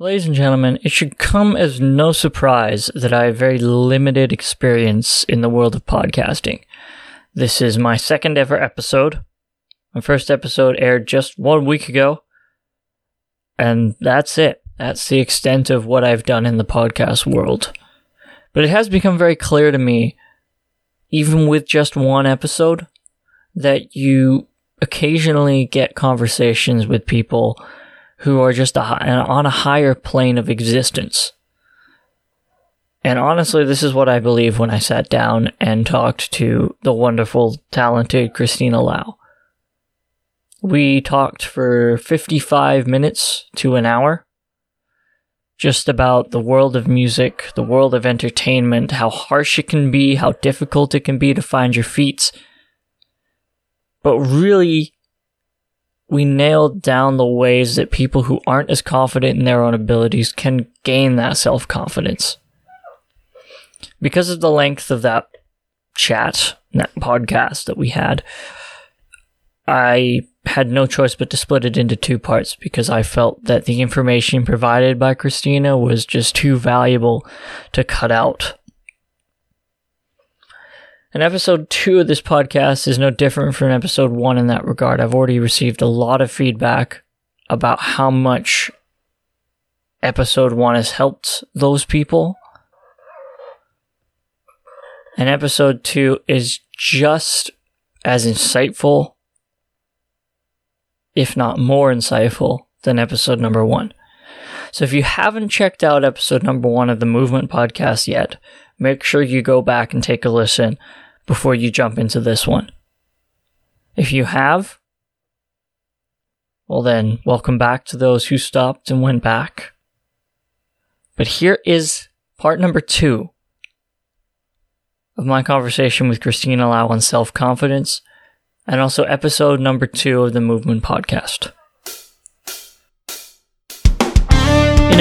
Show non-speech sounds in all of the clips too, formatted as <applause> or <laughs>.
Ladies and gentlemen, it should come as no surprise that I have very limited experience in the world of podcasting. This is my second ever episode. My first episode aired just one week ago. And that's it. That's the extent of what I've done in the podcast world. But it has become very clear to me, even with just one episode, that you occasionally get conversations with people who are just a, on a higher plane of existence. And honestly, this is what I believe when I sat down and talked to the wonderful, talented Kristina Lao. We talked for 55 minutes to an hour just about the world of music, the world of entertainment, how harsh it can be, how difficult it can be to find your feet. But really, we nailed down the ways that people who aren't as confident in their own abilities can gain that self confidence. Because of the length of that chat, that podcast that we had, I had no choice but to split it into two parts because I felt that the information provided by Kristina was just too valuable to cut out. And episode two of this podcast is no different from episode one in that regard. I've already received a lot of feedback about how much episode one has helped those people. And episode two is just as insightful, if not more insightful, than episode number one. So if you haven't checked out episode number one of the Movement podcast yet, make sure you go back and take a listen before you jump into this one. If you have, well then, welcome back to those who stopped and went back. But here is part number two of my conversation with Kristina Lao on self confidence, and also episode number two of the Movement podcast.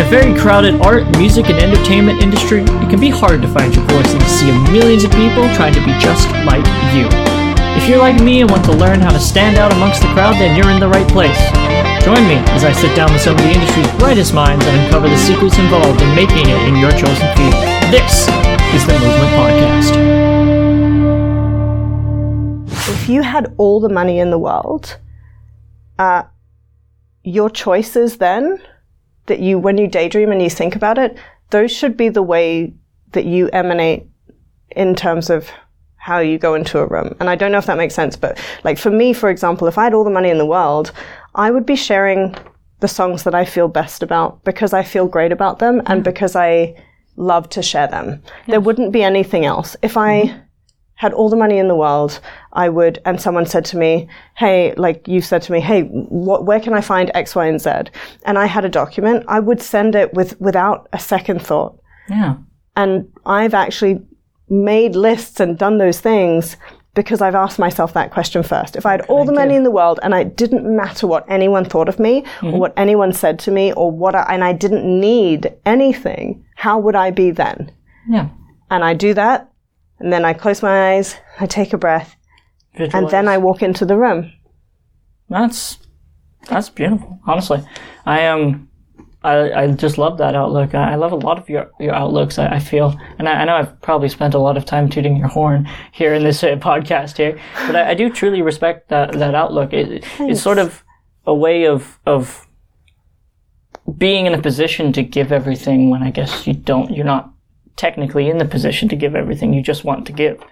Very crowded art, music, and entertainment industry, it can be hard to find your voice in the sea of millions of people trying to be just like you. If you're like me and want to learn how to stand out amongst the crowd, then you're in the right place. Join me as I sit down with some of the industry's brightest minds and uncover the secrets involved in making it in your chosen field. This is the Movement Podcast. If you had all the money in the world, uh, your choices then that you, when you daydream and you think about it, those should be the way that you emanate in terms of how you go into a room. And I don't know if that makes sense, but like for me, for example, if I had all the money in the world, I would be sharing the songs that I feel best about because I feel great about them and because I love to share them. There wouldn't be anything else. If I mm-hmm. Had all the money in the world, I would, and someone said to me, Hey, like you said to me, Hey, what, where can I find X, Y, and Z? And I had a document, I would send it with, without a second thought. Yeah. And I've actually made lists and done those things because I've asked myself that question first. If I had all the money in the world and it didn't matter what anyone thought of me mm-hmm. or what anyone said to me or what I, and I didn't need anything, how would I be then? Yeah. And I do that and then I close my eyes, I take a breath, Visualize. and then I walk into the room. That's that's beautiful. Honestly, I am. Um, I, I just love that outlook. I, I love a lot of your your outlooks. I, I feel, and I, I, know I've probably spent a lot of time tooting your horn here in this uh, podcast here, but I, I, do truly respect that that outlook. It, it's sort of a way of of being in a position to give everything when I guess you don't. You're not technically in the position to give everything you just want to give.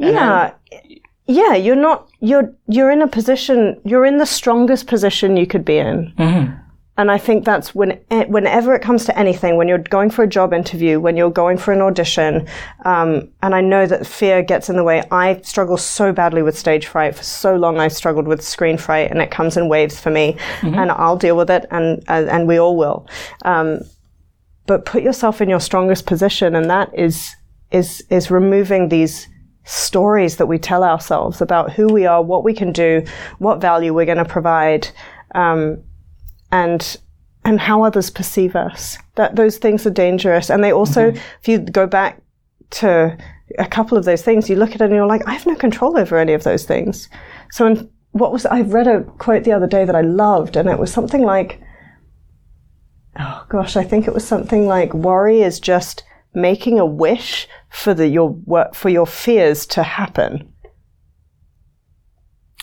And yeah. Then, yeah, you're not, you're, you're in a position, you're in the strongest position you could be in. Mm-hmm. And I think that's when, whenever it comes to anything, when you're going for a job interview, when you're going for an audition, um, and I know that fear gets in the way. I struggle so badly with stage fright. For so long, I've struggled with screen fright, and it comes in waves for me. Mm-hmm. And I'll deal with it, and uh, and we all will. Um, but put yourself in your strongest position, and that is is is removing these stories that we tell ourselves about who we are, what we can do, what value we're going to provide, um, and and how others perceive us. That those things are dangerous, and they also, mm-hmm. if you go back to a couple of those things, you look at it and you're like, I have no control over any of those things. So, in, what was I read a quote the other day that I loved, and it was something like, oh gosh, I think it was something like worry is just making a wish for the your work for your fears to happen.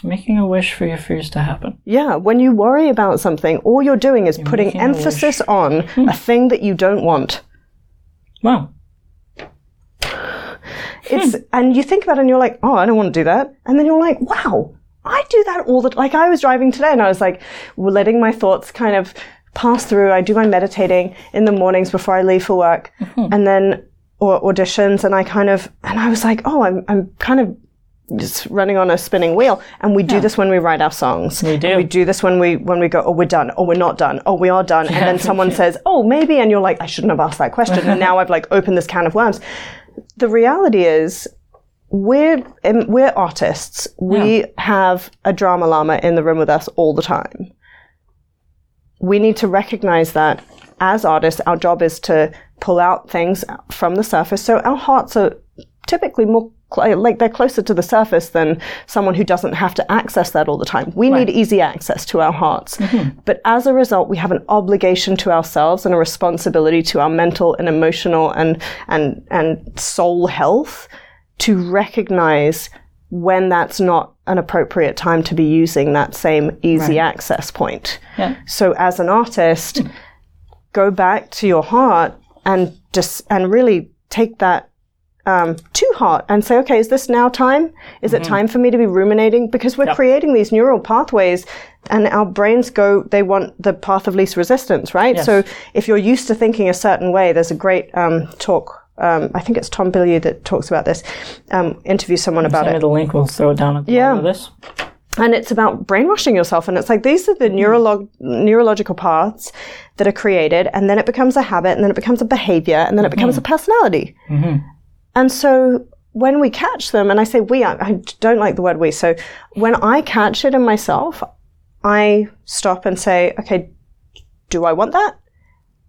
Making a wish for your fears to happen. Yeah, when you worry about something, all you're doing is You're putting emphasis on <laughs> a thing that you don't want. Wow. It's hmm. and you think about it and you're like, oh, I don't want to do that. And then you're like, wow, I do that all the like I was driving today and I was like letting my thoughts kind of pass through. I do my meditating in the mornings before I leave for work. And then or auditions and I kind of and I was like, oh, I'm I'm kind of just running on a spinning wheel. And we do this when we write our songs. We do. We do this when we when we go, oh, we're done. Oh, we're not done. Oh, we are done. And then someone says, oh, maybe, and you're like, I shouldn't have asked that question. and now I've like opened this can of worms. The reality is, we're um, we're artists. We have a drama llama in the room with us all the time. We need to recognize that as artists, our job is to pull out things from the surface. So our hearts are typically more cl- like they're closer to the surface than someone who doesn't have to access that all the time. We need easy access to our hearts. Mm-hmm. But as a result, we have an obligation to ourselves and a responsibility to our mental and emotional and and and soul health to recognize when that's not an appropriate time to be using that same easy access point. Yeah. So as an artist, go back to your heart and just and really take that um, to heart and say, okay, is this now time? Is it time for me to be ruminating? Because we're creating these neural pathways and our brains go, they want the path of least resistance, right? Yes. So if you're used to thinking a certain way, there's a great um, talk. Um, I think it's Tom Bilyeu that talks about this. Um, interview someone about it the link. We'll throw it down at the Yeah. bottom of this. and it's about brainwashing yourself and it's like these are the neurolog- neurological paths that are created and then it becomes a habit and then it becomes a behavior and then it becomes a personality and so when we catch them and i say we I, I don't like the word we so when i catch it in myself i stop and say okay do i want that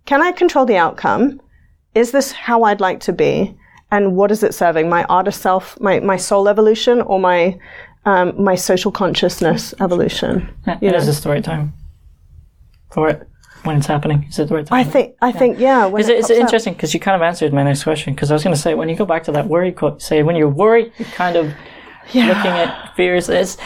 can i control the outcome is this how i'd like to be and what is it serving my artist self my, my soul evolution or my um, my social consciousness evolution Yeah. And is this the right time for it when it's happening? Is it the right time? i think i think yeah Is it, is pops it interesting because you kind of answered my next question because I was going to say when you go back to that worry quote, say when you're worried, you're kind of looking at fears. It's,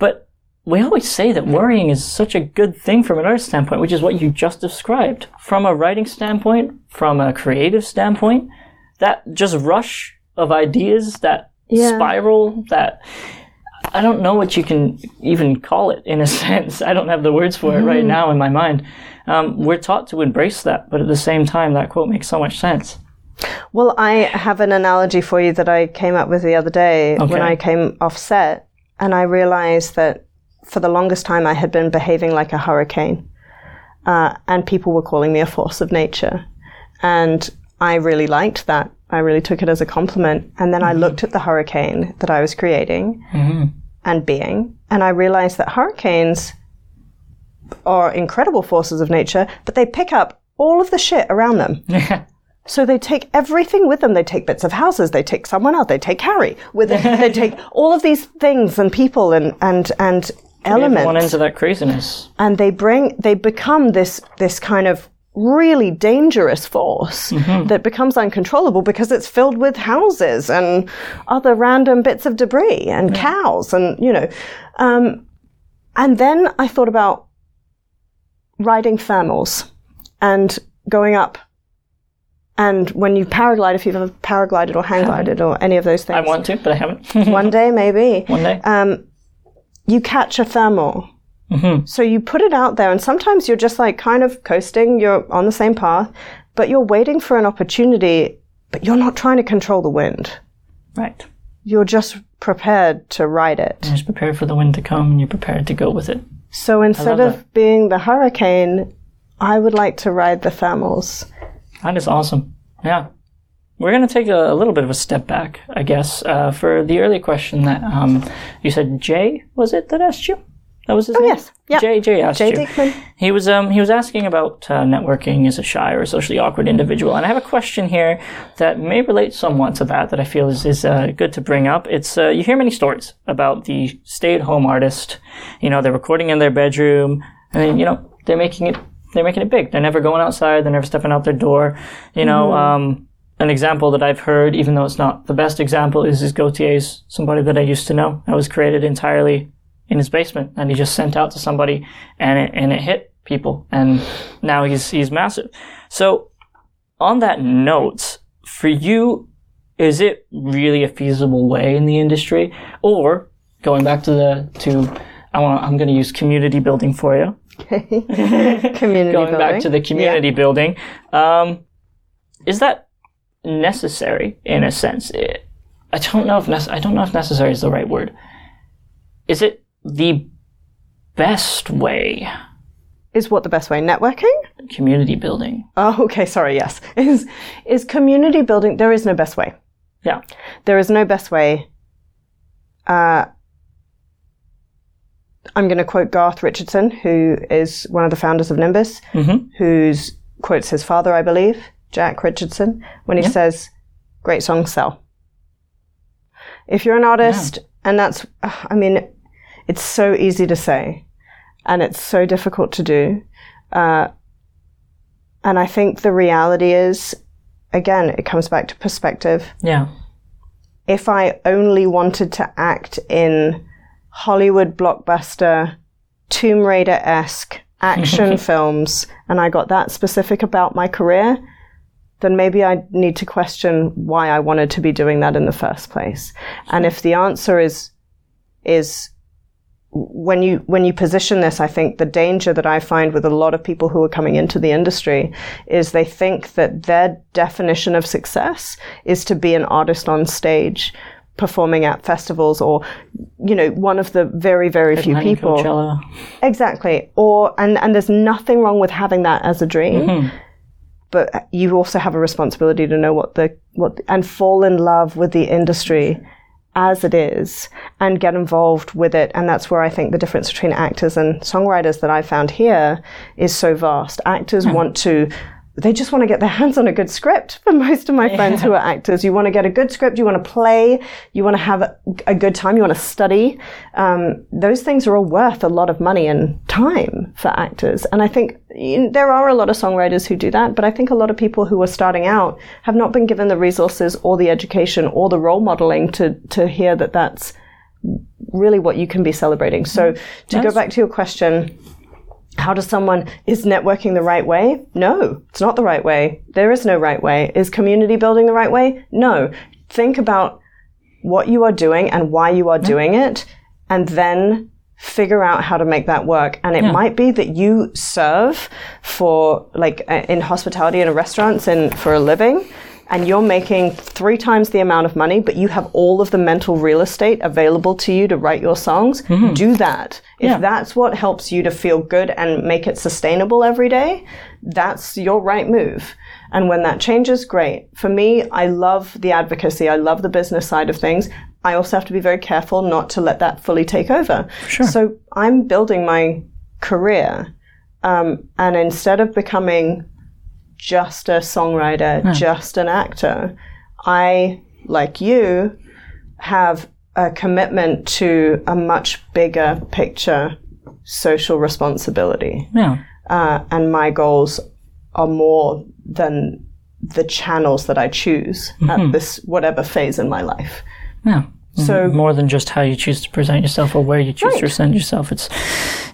but we always say that worrying is such a good thing from an artist standpoint, which is what you just described. From a writing standpoint, from a creative standpoint, that just rush of ideas, that Yeah. spiral, that I don't know what you can even call it in a <laughs> sense. I don't have the words for it right Mm-hmm. now in my mind. Um, we're taught to embrace that, but at the same time, that quote makes so much sense. Well, I have an analogy for you that I came up with the other day when I came off set, and I realized that for the longest time I had been behaving like a hurricane, uh, and people were calling me a force of nature, and I really liked that. I really took it as a compliment, and then I looked at the hurricane that I was creating and being, and I realized that hurricanes are incredible forces of nature, but they pick up all of the shit around them. <laughs> So they take everything with them. They take bits of houses. They take someone else. They take Harry with them. they <laughs> take all of these things and people and and and Elements, into that craziness. and they bring they become this this kind of really dangerous force that becomes uncontrollable because it's filled with houses and other random bits of debris and cows and you know um, and then i thought about riding thermals and going up and when you paraglide if you've ever paraglided or hang glided or any of those things I want to, but I haven't. <laughs> one day maybe One day. um, you catch a thermal. Mm-hmm. So you put it out there, and sometimes you're just like kind of coasting, you're on the same path, but you're waiting for an opportunity, but you're not trying to control the wind. right. You're just prepared to ride it. You're just prepared for the wind to come and you're prepared to go with it. So instead of being the hurricane, I would like to ride the thermals. That is awesome. Yeah. We're going to take a, a little bit of a step back, I guess, uh, for the earlier question that um, you said Jay, was it, that asked you? That was his name? Oh, yes. Yeah. Jay, Jay asked Jay you. Diekman. He was um he was asking about uh, networking as a shy or socially awkward individual, and I have a question here that may relate somewhat to that that I feel is is uh, good to bring up. It's uh, you hear many stories about the stay-at-home artist. You know, they're recording in their bedroom, and then you know they're making it they're making it big. They're never going outside. They're never stepping out their door. You know, mm-hmm. um, an example that I've heard, even though it's not the best example, is is Gotye's somebody that I used to know. That was created entirely in his basement, and he just sent out to somebody, and it and it hit people, and now he's he's massive. So, on that note, for you, is it really a feasible way in the industry, or going back to the to I want I'm going to use community building for you. Okay, <laughs> community building. <laughs> going building. back to the community yeah. building. Um, is that necessary in a sense? It, I don't know if nece- I don't know if necessary is the right word. Is it the best way? Is what the best way? Networking? Community building. Oh, okay. Sorry. Yes. <laughs> Is is community building? There is no best way. Yeah. There is no best way. Uh, I'm going to quote Garth Richardson, who is one of the founders of Nimbus, mm-hmm. who's quotes his father, I believe, Jack Richardson, when he yeah. says, "Great songs sell." If you're an artist, yeah. and that's, I mean, it's so easy to say, and it's so difficult to do. Uh, and I think the reality is, again, it comes back to perspective. Yeah. If I only wanted to act in Hollywood blockbuster, Tomb Raider esque action <laughs> films, and I got that specific about my career, then maybe I need to question why I wanted to be doing that in the first place. And if the answer is, is when you when you position this, I think the danger that I find with a lot of people who are coming into the industry is they think that their definition of success is to be an artist on stage performing at festivals or you know one of the very very few people Coachella. exactly or and and there's nothing wrong with having that as a dream mm-hmm. But you also have a responsibility to know what the what and fall in love with the industry as it is and get involved with it and that's where i think the difference between actors and songwriters that i found here is so vast actors mm. want to they just want to get their hands on a good script for most of my friends who are actors. You want to get a good script, you want to play, you want to have a, good time, you want to study. Um, those things are all worth a lot of money and time for actors. And I think you know, there are a lot of songwriters who do that, but I think a lot of people who are starting out have not been given the resources or the education or the role modeling to, to hear that that's really what you can be celebrating. So to go back to your question, how does someone, is networking the right way? No, it's not the right way. There is no right way. Is community building the right way? No. Think about what you are doing and why you are yeah. doing it, and then figure out how to make that work. And it yeah. might be that you serve for, like, uh, in hospitality in a restaurants and for a living, and you're making three times the amount of money, but you have all of the mental real estate available to you to write your songs, mm-hmm. do that. If yeah. that's what helps you to feel good and make it sustainable every day, that's your right move. And when that changes, great. For me, I love the advocacy. I love the business side of things. I also have to be very careful not to let that fully take over. Sure. So I'm building my career. Um, and instead of becoming just a songwriter, hmm. just an actor. I, like you, have a commitment to a much bigger picture social responsibility. Yeah. Uh, and my goals are more than the channels that I choose mm-hmm. at this whatever phase in my life. Yeah. So more than just how you choose to present yourself or where you choose right. to present yourself. It's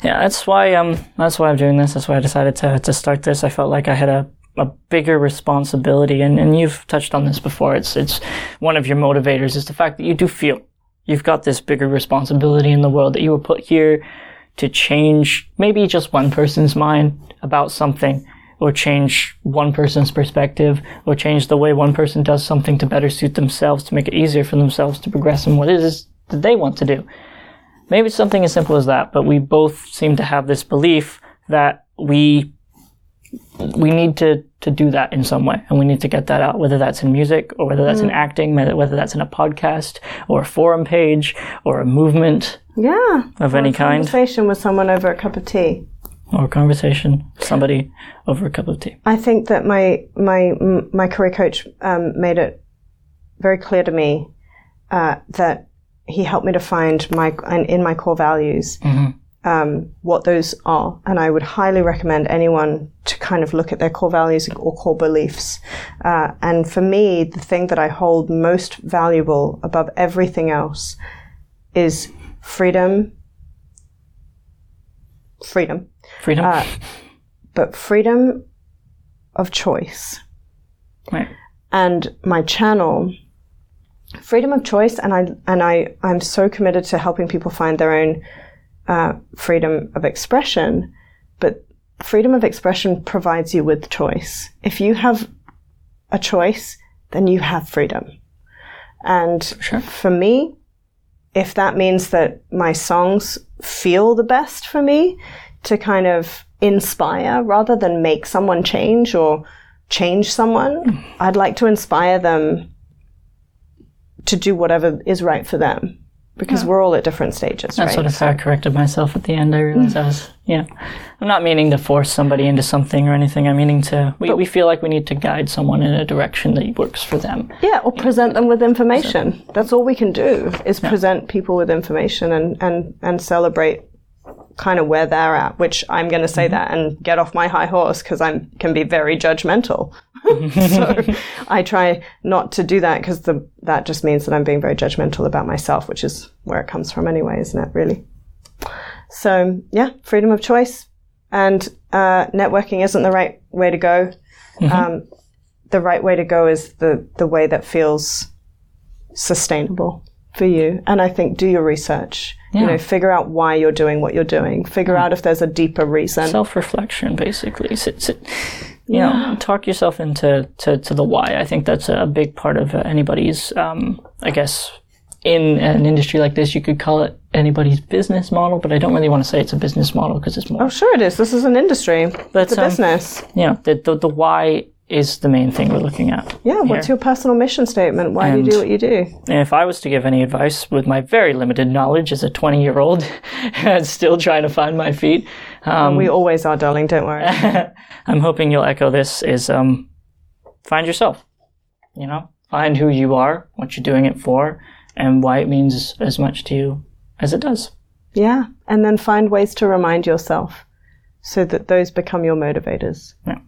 yeah, that's why um that's why I'm doing this. That's why I decided to to start this. I felt like I had a a bigger responsibility and, and you've touched on this before it's it's one of your motivators is the fact that you do feel you've got this bigger responsibility in the world that you were put here to change maybe just one person's mind about something or change one person's perspective or change the way one person does something to better suit themselves to make it easier for themselves to progress in what it is that they want to do. Maybe it's something as simple as that but we both seem to have this belief that we we need to to do that in some way. And we need to get that out whether that's in music or whether that's mm. in acting whether that's in a podcast or a forum page or a movement yeah. of any kind. conversation with someone over a cup of tea. Or a conversation somebody over a cup of tea. I think that my my my career coach um, made it very clear to me uh, that he helped me to find my in my core values. Mm-hmm. Um, what those are. And I would highly recommend anyone to kind of look at their core values or core beliefs. Uh, and for me, the thing that I hold most valuable above everything else is freedom. Freedom. Freedom. Uh, but freedom of choice. Right. And my channel, freedom of choice, and I and I I'm so committed to helping people find their own uh, freedom of expression, but freedom of expression provides you with choice. If you have a choice, then you have freedom. And sure. for me, if that means that my songs feel the best for me to kind of inspire rather than make someone change or change someone, I'd like to inspire them to do whatever is right for them because yeah. we're all at different stages. That's right? what if I corrected myself at the end. I realized I was, <laughs> yeah. I'm not meaning to force somebody into something or anything. I'm meaning to, we, we feel like we need to guide someone in a direction that works for them. Yeah, or present them with information. That's all we can do is yeah. present people with information and, and, and celebrate kind of where they're at, which I'm going to say mm-hmm. that and get off my high horse because I can be very judgmental. <laughs> so I try not to do that because that just means that I'm being very judgmental about myself, which is where it comes from anyway, isn't it? Really. So yeah, freedom of choice and uh, networking isn't the right way to go. Mm-hmm. Um, the right way to go is the the way that feels sustainable for you. And I think do your research. Yeah. You know, figure out why you're doing what you're doing. Figure out if there's a deeper reason. Self reflection, basically. Sit, sit, you yeah. know, talk yourself into to, to the why. I think that's a big part of uh, anybody's, um, I guess, in an industry like this, you could call it anybody's business model, but I don't really want to say it's a business model because it's more. Oh, sure it is. This is an industry. But, it's a um, business. Yeah, the, the, the why is the main thing we're looking at. Yeah, here. what's your personal mission statement? Why and, do you do what you do? If I was to give any advice with my very limited knowledge as a 20 year old, <laughs> still trying to find my feet. Um, we always are, darling, don't worry. <laughs> I'm hoping you'll echo this is um, find yourself. You know, find who you are, what you're doing it for, and why it means as much to you as it does. Yeah, and then find ways to remind yourself so that those become your motivators. Yeah.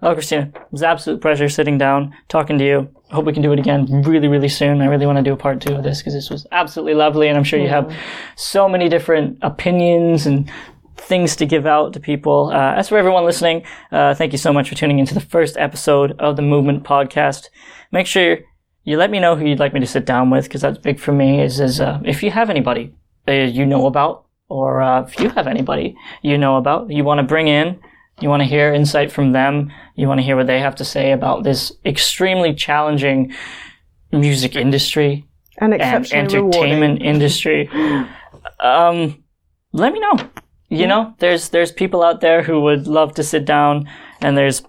Oh, Kristina, it was an absolute pleasure sitting down, talking to you. I hope we can do it again really, really soon. I really want to do a part two of this because this was absolutely lovely. And I'm sure you have so many different opinions and things to give out to people. Uh, as for everyone listening, uh, thank you so much for tuning into the first episode of the Movement Podcast. Make sure you let me know who you'd like me to sit down with because that's big for me. Is, is uh, if you have anybody that you know about, or uh, if you have anybody you know about, you want to bring in you want to hear insight from them. You want to hear what they have to say about this extremely challenging music industry and, and entertainment industry. Um, let me know. You yeah. know, there's there's people out there who would love to sit down, and there's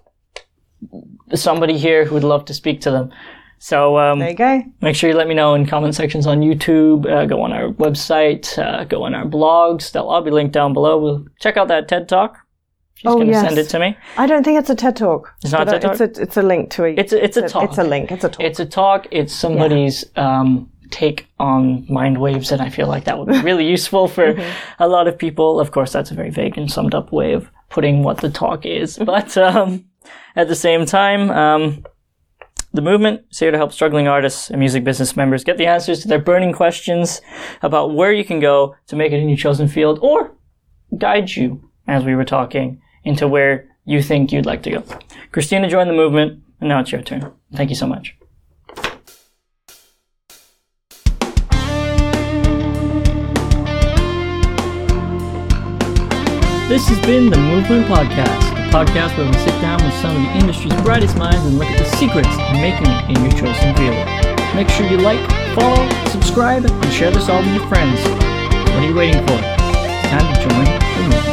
somebody here who would love to speak to them. So um, there you go. Make sure you let me know in comment sections on YouTube. Uh, go on our website. Uh, go on our blogs. They'll all be linked down below. We'll check out that TED Talk. She's oh, going to yes. send it to me. I don't think it's a TED Talk. It's not a TED Talk? It's a, it's a link to a... It's a, it's a talk. It's a link. It's a talk. It's a talk. It's somebody's yeah. um, take on mind waves, and I feel like that would be <laughs> really useful for mm-hmm. a lot of people. Of course, that's a very vague and summed up way of putting what the talk is. Mm-hmm. But um, at the same time, um, the movement is here to help struggling artists and music business members get the answers to their burning questions about where you can go to make it in your chosen field or guide you, as we were talking, into where you think you'd like to go. Kristina joined the movement, and now it's your turn. Thank you so much. This has been the Movement Podcast, the podcast where we sit down with some of the industry's brightest minds and look at the secrets of making it in your chosen field. Make sure you like, follow, subscribe, and share this all with your friends. What are you waiting for? It's time to join